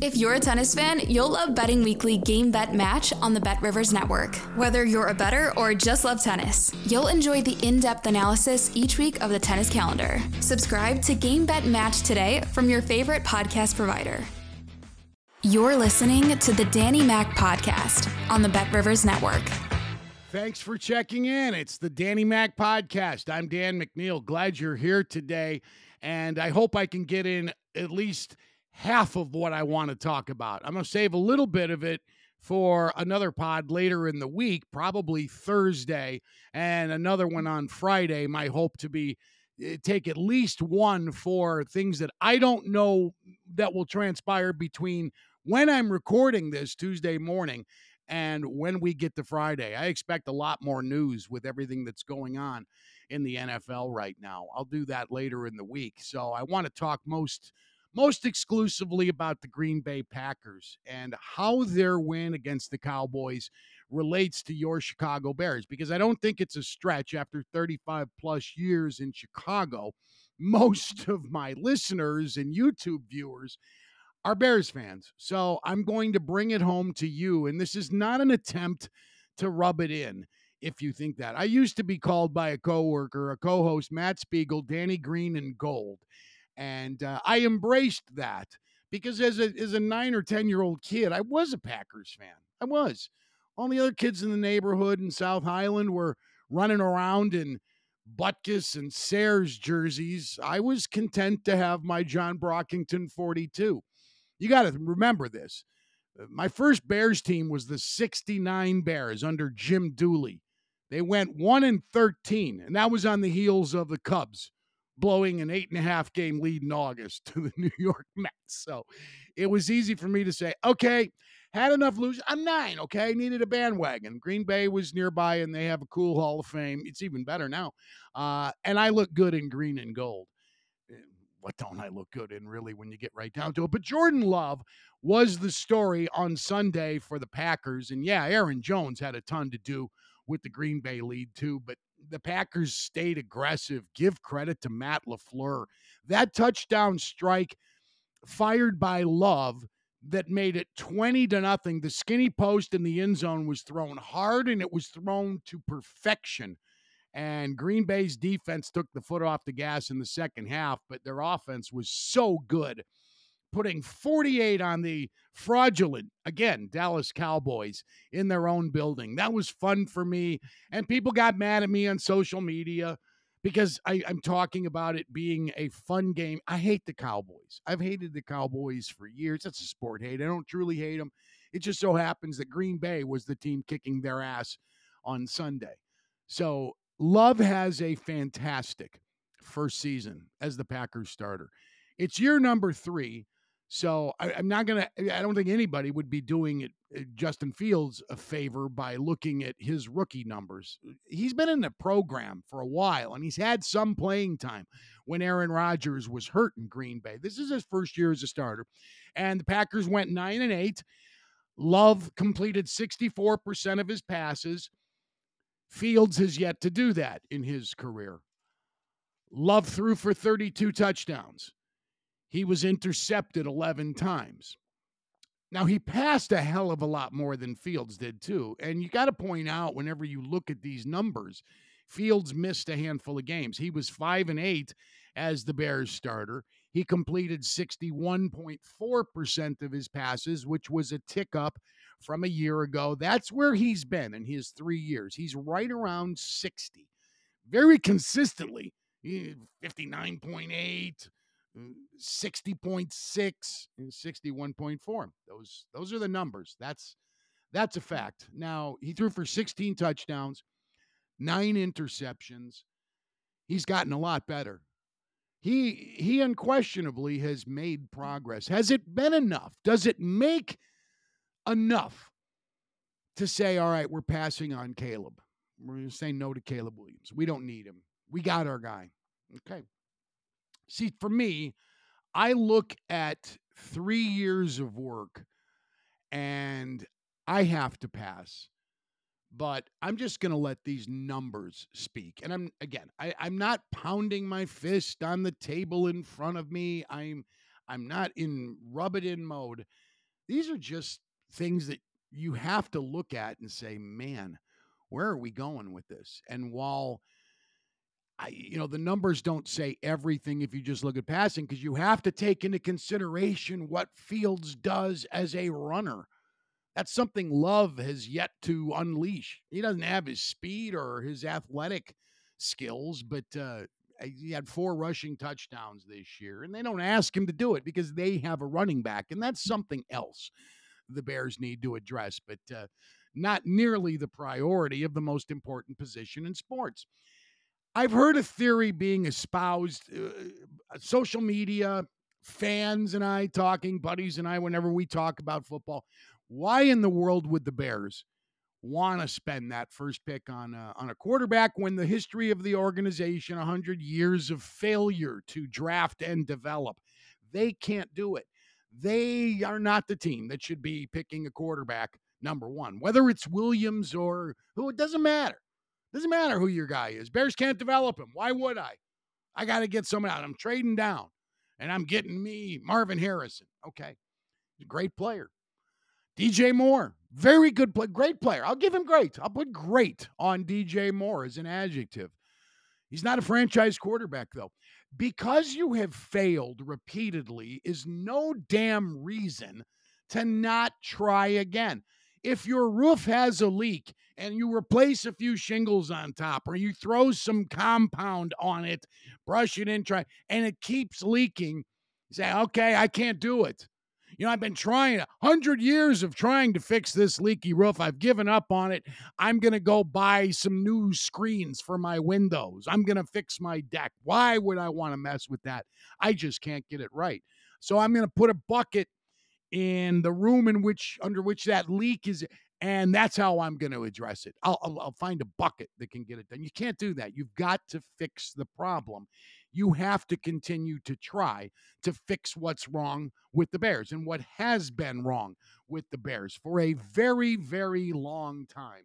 If you're a tennis fan, you'll love Betting Weekly Game Bet Match on the Bet Rivers Network. Whether you're a better or just love tennis, you'll enjoy the in depth analysis each week of the tennis calendar. Subscribe to Game Bet Match today from your favorite podcast provider. You're listening to the Danny Mac Podcast on the Bet Rivers Network. Thanks for checking in. It's the Danny Mac Podcast. I'm Dan McNeil. Glad you're here today. And I hope I can get in at least half of what I want to talk about. I'm going to save a little bit of it for another pod later in the week, probably Thursday, and another one on Friday. My hope to be eh, take at least one for things that I don't know that will transpire between when I'm recording this Tuesday morning and when we get to Friday. I expect a lot more news with everything that's going on in the NFL right now. I'll do that later in the week. So I want to talk most most exclusively about the Green Bay Packers and how their win against the Cowboys relates to your Chicago Bears because I don't think it's a stretch after 35 plus years in Chicago. Most of my listeners and YouTube viewers are Bears fans. So I'm going to bring it home to you. And this is not an attempt to rub it in if you think that. I used to be called by a coworker, a co-host, Matt Spiegel, Danny Green and Gold and uh, I embraced that because as a as a nine or ten year old kid, I was a Packers fan. I was. All the other kids in the neighborhood in South Highland were running around in Butkus and Sayers jerseys. I was content to have my John Brockington 42. You got to remember this. Uh, my first Bears team was the 69 Bears under Jim Dooley. They went 1 and 13, and that was on the heels of the Cubs blowing an eight and a half game lead in August to the New York Mets. So it was easy for me to say, okay, had enough losing. I'm nine, okay? Needed a bandwagon. Green Bay was nearby and they have a cool Hall of Fame. It's even better now. Uh, and I look good in green and gold. Eh, what don't I look good in, really, when you get right down to it? But Jordan Love was the story on Sunday for the Packers. And yeah, Aaron Jones had a ton to do with the Green Bay lead, too. But the Packers stayed aggressive. Give credit to Matt LaFleur. That touchdown strike fired by Love that made it 20 to nothing. The skinny post in the end zone was thrown hard and it was thrown to perfection. And Green Bay's defense took the foot off the gas in the second half, but their offense was so good putting 48 on the fraudulent, again, Dallas Cowboys in their own building. That was fun for me. And people got mad at me on social media because I, am talking about it being a fun game. I hate the Cowboys. I've hated the Cowboys for years. That's a sport hate. I don't truly hate them. It just so happens that Green Bay was the team kicking their ass on Sunday. So Love has a fantastic first season as the Packers starter. It's year number three. So I, am not gonna. I don't think anybody would be doing it uh, Justin Fields a favor by looking at his rookie numbers. He's been in the program for a while, and he's had some playing time when Aaron Rodgers was hurt in Green Bay. This is his first year as a starter, and the Packers went nine and eight. Love completed 64% of his passes. Fields has yet to do that in his career. Love threw for 32 touchdowns he was intercepted 11 times. Now, he passed a hell of a lot more than Fields did, too. And you got to point out whenever you look at these numbers, Fields missed a handful of games. He was 5 and 8 as the Bears starter. He completed 61.4% of his passes, which was a tick up from a year ago. That's where he's been in his three years. He's right around 60, very consistently. 59.8, 60.6 and 61.4. Those those are the numbers. That's that's a fact. Now, he threw for 16 touchdowns, 9 interceptions. He's gotten a lot better. He he unquestionably has made progress. Has it been enough? Does it make enough to say, all right, we're passing on Caleb? We're going to say no to Caleb Williams. We don't need him. We got our guy. Okay. See, for me, I look at three years of work and I have to pass. But I'm just going to let these numbers speak. And I'm, again, I, I'm not pounding my fist on the table in front of me. I'm, I'm not in rub it in mode. These are just things that you have to look at and say, man, where are we going with this? And while I, you know, the numbers don't say everything if you just look at passing because you have to take into consideration what Fields does as a runner. That's something Love has yet to unleash. He doesn't have his speed or his athletic skills, but uh, he had four rushing touchdowns this year, and they don't ask him to do it because they have a running back, and that's something else the Bears need to address, but uh, not nearly the priority of the most important position in sports. I've heard a theory being espoused, uh, uh, social media, fans and I talking, buddies and I, whenever we talk about football. Why in the world would the Bears want to spend that first pick on a, on a quarterback when the history of the organization, 100 years of failure to draft and develop, they can't do it. They are not the team that should be picking a quarterback number one, whether it's Williams or who, it doesn't matter. Doesn't matter who your guy is. Bears can't develop him. Why would I? I got to get someone out. I'm trading down and I'm getting me Marvin Harrison. Okay. Great player. DJ Moore, very good play, great player. I'll give him great. I'll put great on DJ Moore as an adjective. He's not a franchise quarterback, though. Because you have failed repeatedly is no damn reason to not try again. If your roof has a leak and you replace a few shingles on top or you throw some compound on it, brush it in, try, and it keeps leaking, say, okay, I can't do it. You know, I've been trying a hundred years of trying to fix this leaky roof. I've given up on it. I'm going to go buy some new screens for my windows. I'm going to fix my deck. Why would I want to mess with that? I just can't get it right. So I'm going to put a bucket in the room in which under which that leak is and that's how i'm going to address it. I'll, I'll, I'll, find a bucket that can get it done. You can't do that. You've got to fix the problem. You have to continue to try to fix what's wrong with the bears and what has been wrong with the bears for a very very long time.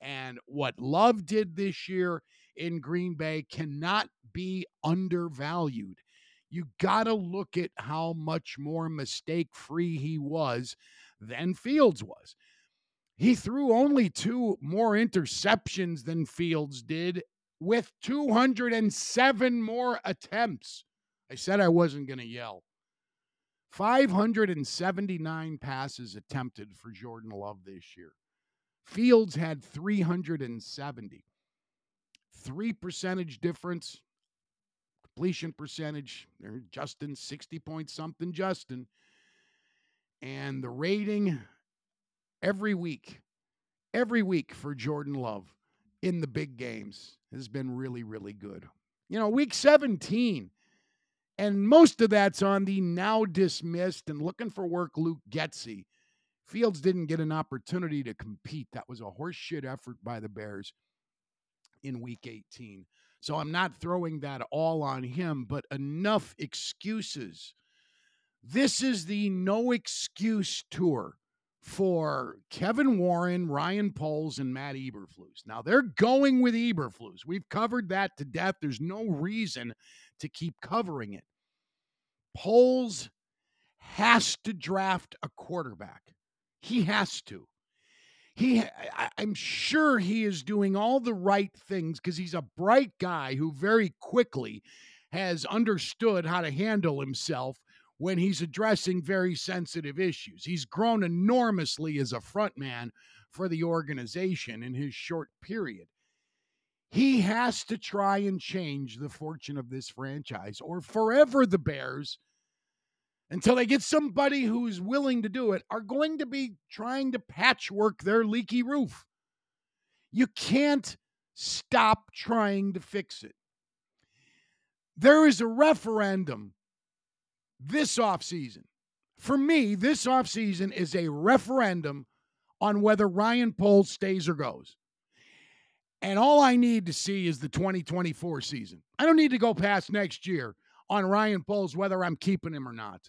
And what love did this year in green bay cannot be undervalued. You got to look at how much more mistake free he was than Fields was. He threw only two more interceptions than Fields did with 207 more attempts. I said I wasn't going to yell. 579 passes attempted for Jordan Love this year. Fields had 370. Three percentage difference completion percentage. Justin, 60 point something, Justin. And the rating every week, every week for Jordan Love in the big games has been really, really good. You know, week 17, and most of that's on the now dismissed and looking for work Luke Getsy. Fields didn't get an opportunity to compete. That was a horseshit effort by the Bears in week 18. So I'm not throwing that all on him, but enough excuses. This is the no excuse tour for Kevin Warren, Ryan Poles, and Matt Eberflus. Now they're going with Eberflus. We've covered that to death. There's no reason to keep covering it. Poles has to draft a quarterback. He has to he I, am sure he is doing all the right things because he's a bright guy who very quickly has understood how to handle himself when he's addressing very sensitive issues. He's grown enormously as a front man for the organization in his short period. He has to try and change the fortune of this franchise, or forever the Bears until they get somebody who's willing to do it, are going to be trying to patchwork their leaky roof. You can't stop trying to fix it. There is a referendum this offseason. For me, this offseason is a referendum on whether Ryan Poles stays or goes. And all I need to see is the 2024 season. I don't need to go past next year on Ryan Poles whether I'm keeping him or not.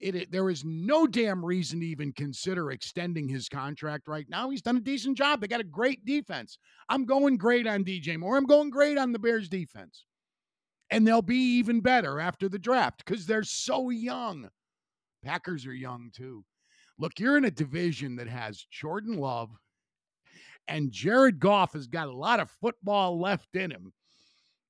It, it, there is no damn reason to even consider extending his contract right now. He's done a decent job. They got a great defense. I'm going great on DJ Moore. I'm going great on the Bears defense. And they'll be even better after the draft because they're so young. Packers are young too. Look, you're in a division that has Jordan Love and Jared Goff has got a lot of football left in him.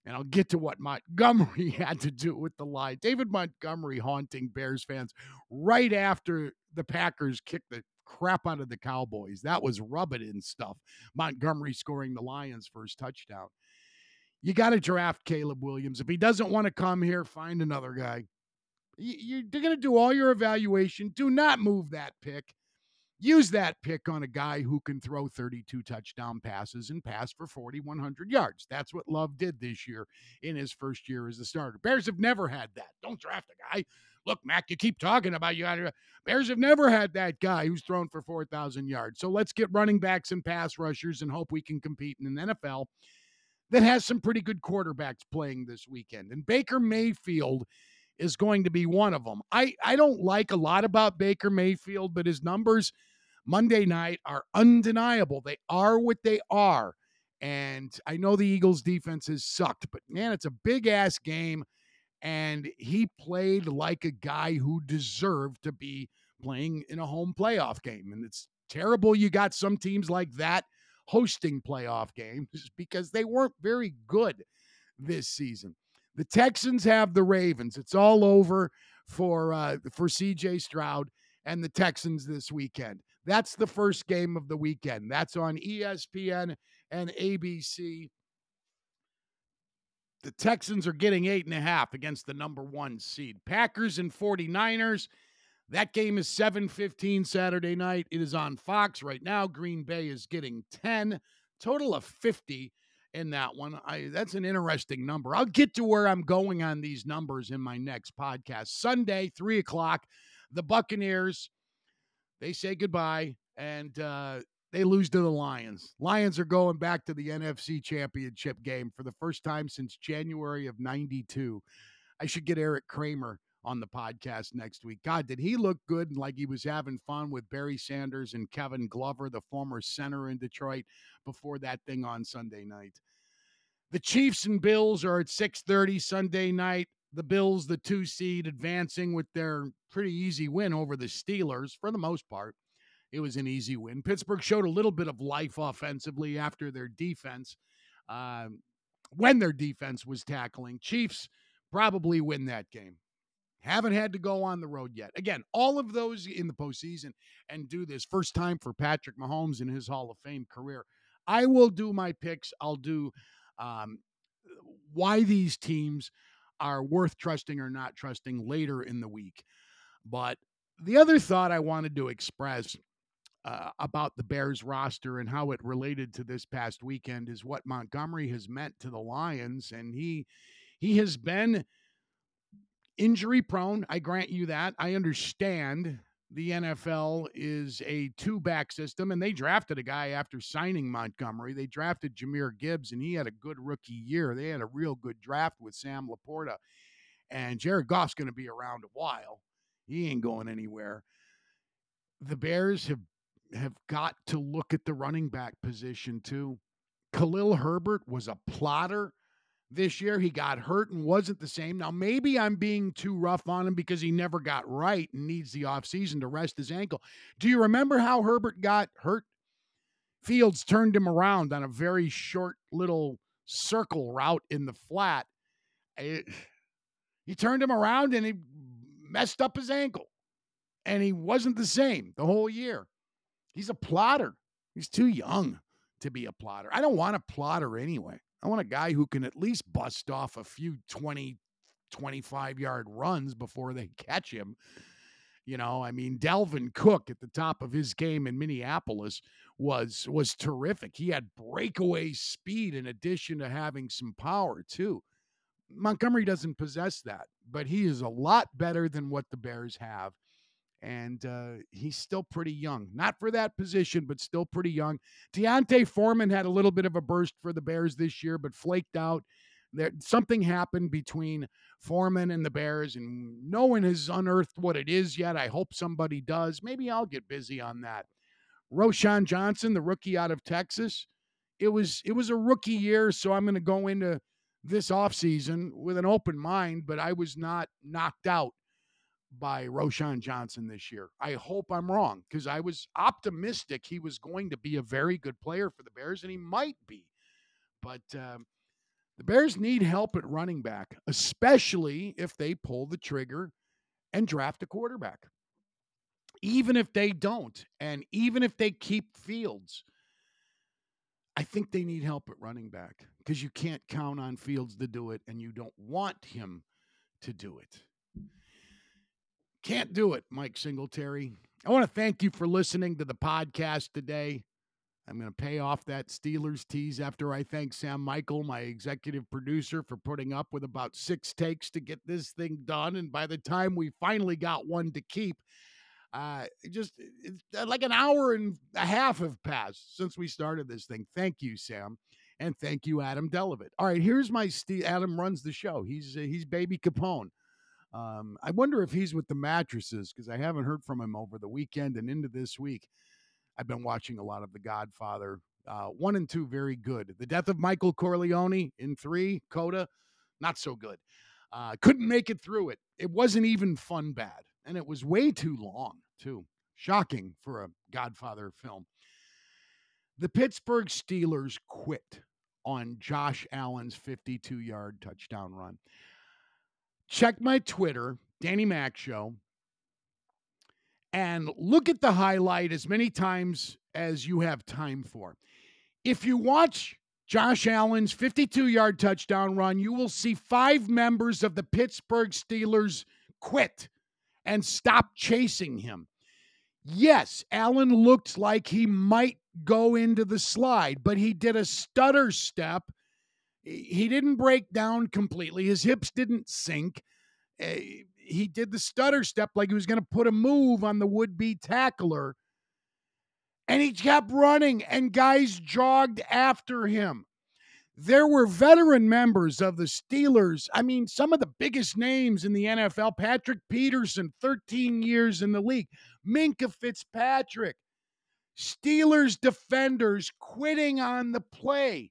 And I'll get to what Montgomery had to do with the lie. David Montgomery haunting Bears fans right after the Packers kicked the crap out of the Cowboys. That was rub it in stuff. Montgomery scoring the Lions' first touchdown. You got to draft Caleb Williams. If he doesn't want to come here, find another guy. You, are going to do all your evaluation. Do not move that pick. Use that pick on a guy who can throw 32 touchdown passes and pass for 4,100 yards. That's what Love did this year in his first year as a starter. Bears have never had that. Don't draft a guy. Look, Mac, you keep talking about you. Bears have never had that guy who's thrown for 4,000 yards. So let's get running backs and pass rushers and hope we can compete in an NFL that has some pretty good quarterbacks playing this weekend. And Baker Mayfield is going to be one of them. I, I don't like a lot about Baker Mayfield, but his numbers Monday night are undeniable. They are what they are. And I know the Eagles defense has sucked, but man, it's a big ass game. And he played like a guy who deserved to be playing in a home playoff game. And it's terrible you got some teams like that hosting playoff games because they weren't very good this season. The Texans have the Ravens. It's all over for uh, for CJ Stroud and the Texans this weekend. That's the first game of the weekend. That's on ESPN and ABC. The Texans are getting eight and a half against the number one seed. Packers and 49ers. That game is 7:15 Saturday night. It is on Fox right now. Green Bay is getting 10, total of 50 in that one. I that's an interesting number. I'll get to where I'm going on these numbers in my next podcast. Sunday, three o'clock, the Buccaneers they say goodbye and uh, they lose to the Lions. Lions are going back to the NFC Championship game for the first time since January of 92. I should get Eric Kramer on the podcast next week. God, did he look good and like he was having fun with Barry Sanders and Kevin Glover, the former center in Detroit, before that thing on Sunday night. The Chiefs and Bills are at 6:30 Sunday night. The Bills, the two seed, advancing with their pretty easy win over the Steelers for the most part. It was an easy win. Pittsburgh showed a little bit of life offensively after their defense, uh, when their defense was tackling. Chiefs probably win that game. Haven't had to go on the road yet. Again, all of those in the postseason and do this first time for Patrick Mahomes in his Hall of Fame career. I will do my picks. I'll do um, why these teams are worth trusting or not trusting later in the week. But the other thought I wanted to express uh, about the Bears roster and how it related to this past weekend is what Montgomery has meant to the Lions, and he he has been injury prone. I grant you that. I understand the NFL is a two back system, and they drafted a guy after signing Montgomery. They drafted Jahmyr Gibbs, and he had a good rookie year. They had a real good draft with Sam LaPorta, and Jared Goff's going to be around a while. He ain't going anywhere. The Bears have have got to look at the running back position too. Khalil Herbert was a plotter this year. He got hurt and wasn't the same. Now, maybe I'm being too rough on him because he never got right and needs the offseason to rest his ankle. Do you remember how Herbert got hurt? Fields turned him around on a very short little circle route in the flat. It, he turned him around and he messed up his ankle. And he wasn't the same the whole year. He's a plotter. He's too young to be a plotter. I don't want a plotter anyway. I want a guy who can at least bust off a few 20, 25 yard runs before they catch him. You know, I mean, Dalvin Cook at the top of his game in Minneapolis was was terrific. He had breakaway speed in addition to having some power too. Montgomery doesn't possess that, but he is a lot better than what the Bears have. And uh, he's still pretty young. Not for that position, but still pretty young. D'Onta Foreman had a little bit of a burst for the Bears this year, but flaked out. There, something happened between Foreman and the Bears, and no one has unearthed what it is yet. I hope somebody does. Maybe I'll get busy on that. Roschon Johnson, the rookie out of Texas, it was it was a rookie year, so I'm going to go into this offseason with an open mind, but I was not knocked out by Roschon Johnson this year. I hope I'm wrong because I was optimistic he was going to be a very good player for the Bears, and he might be. But um, the Bears need help at running back, especially if they pull the trigger and draft a quarterback. Even if they don't, and even if they keep Fields, I think they need help at running back because you can't count on Fields to do it, and you don't want him to do it. Can't do it, Mike Singletary. I want to thank you for listening to the podcast today. I'm going to pay off that Steelers tease after I thank Sam Michael, my executive producer, for putting up with about six takes to get this thing done. And by the time we finally got one to keep, uh, just uh, like an hour and a half have passed since we started this thing. Thank you, Sam. And thank you, Adam Delavitt. All right, here's my Steve. Adam runs the show. He's uh, he's baby Capone. Um, I wonder if he's with the mattresses because I haven't heard from him over the weekend and into this week. I've been watching a lot of The Godfather. Uh, one and two, very good. The Death of Michael Corleone in three, Coda, not so good. Uh, couldn't make it through it. It wasn't even fun bad, and it was way too long, too. Shocking for a Godfather film. The Pittsburgh Steelers quit on Josh Allen's 52 yard touchdown run check my Twitter, Danny Mac Show, and look at the highlight as many times as you have time for. If you watch Josh Allen's 52 yard touchdown run, you will see five members of the Pittsburgh Steelers quit and stop chasing him. Yes, Allen looked like he might go into the slide, but he did a stutter step he didn't break down completely. His hips didn't sink. Uh, he did the stutter step like he was going to put a move on the would be tackler. And he kept running, and guys jogged after him. There were veteran members of the Steelers. I mean, some of the biggest names in the NFL Patrick Peterson, 13 years in the league, Minkah Fitzpatrick, Steelers defenders quitting on the play.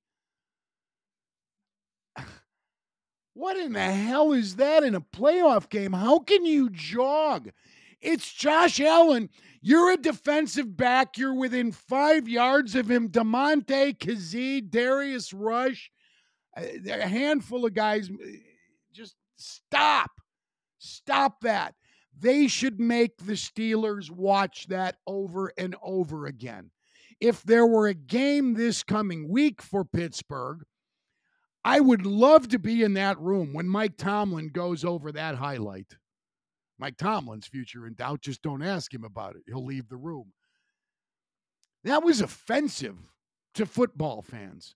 What in the hell is that in a playoff game? How can you jog? It's Josh Allen. You're a defensive back. You're within five yards of him. Damontae Kazee, Darius Rush, uh, a handful of guys. Just stop. Stop that. They should make the Steelers watch that over and over again. If there were a game this coming week for Pittsburgh, I would love to be in that room when Mike Tomlin goes over that highlight. Mike Tomlin's future in doubt. Just don't ask him about it. He'll leave the room. That was offensive to football fans.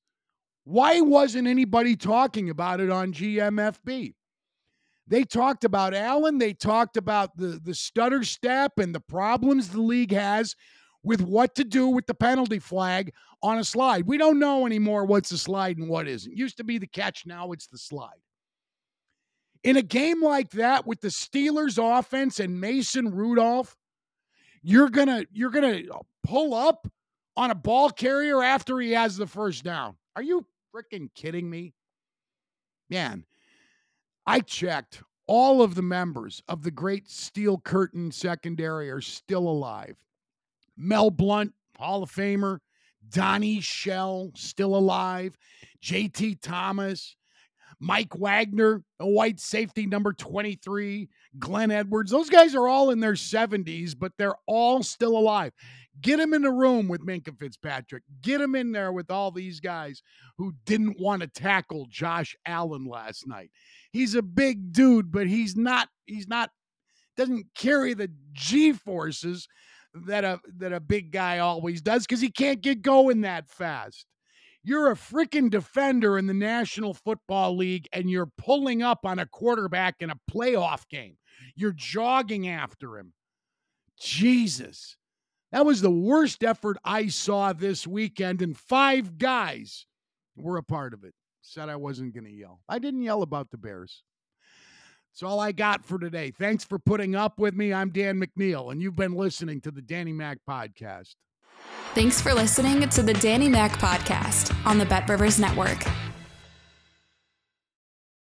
Why wasn't anybody talking about it on GMFB? They talked about Allen. They talked about the, the stutter step and the problems the league has with what to do with the penalty flag on a slide. We don't know anymore what's a slide and what isn't. Used to be the catch, now it's the slide. In a game like that with the Steelers offense and Mason Rudolph, you're going to you're going to pull up on a ball carrier after he has the first down. Are you freaking kidding me? Man, I checked. All of the members of the great Steel Curtain secondary are still alive. Mel Blount, Hall of Famer. Donnie Shell, still alive. JT Thomas. Mike Wagner, a white safety number 23. Glenn Edwards. Those guys are all in their 70s, but they're all still alive. Get him in the room with Minkah Fitzpatrick. Get him in there with all these guys who didn't want to tackle Josh Allen last night. He's a big dude, but he's not, he's not, doesn't carry the G forces that a that a big guy always does because he can't get going that fast. You're a freaking defender in the National Football League and you're pulling up on a quarterback in a playoff game. You're jogging after him. Jesus. That was the worst effort I saw this weekend, and five guys were a part of it. Said I wasn't going to yell. I didn't yell about the Bears. That's all I got for today. Thanks for putting up with me. I'm Dan McNeil, and you've been listening to the Danny Mac Podcast. Thanks for listening to the Danny Mac Podcast on the Bet Rivers Network.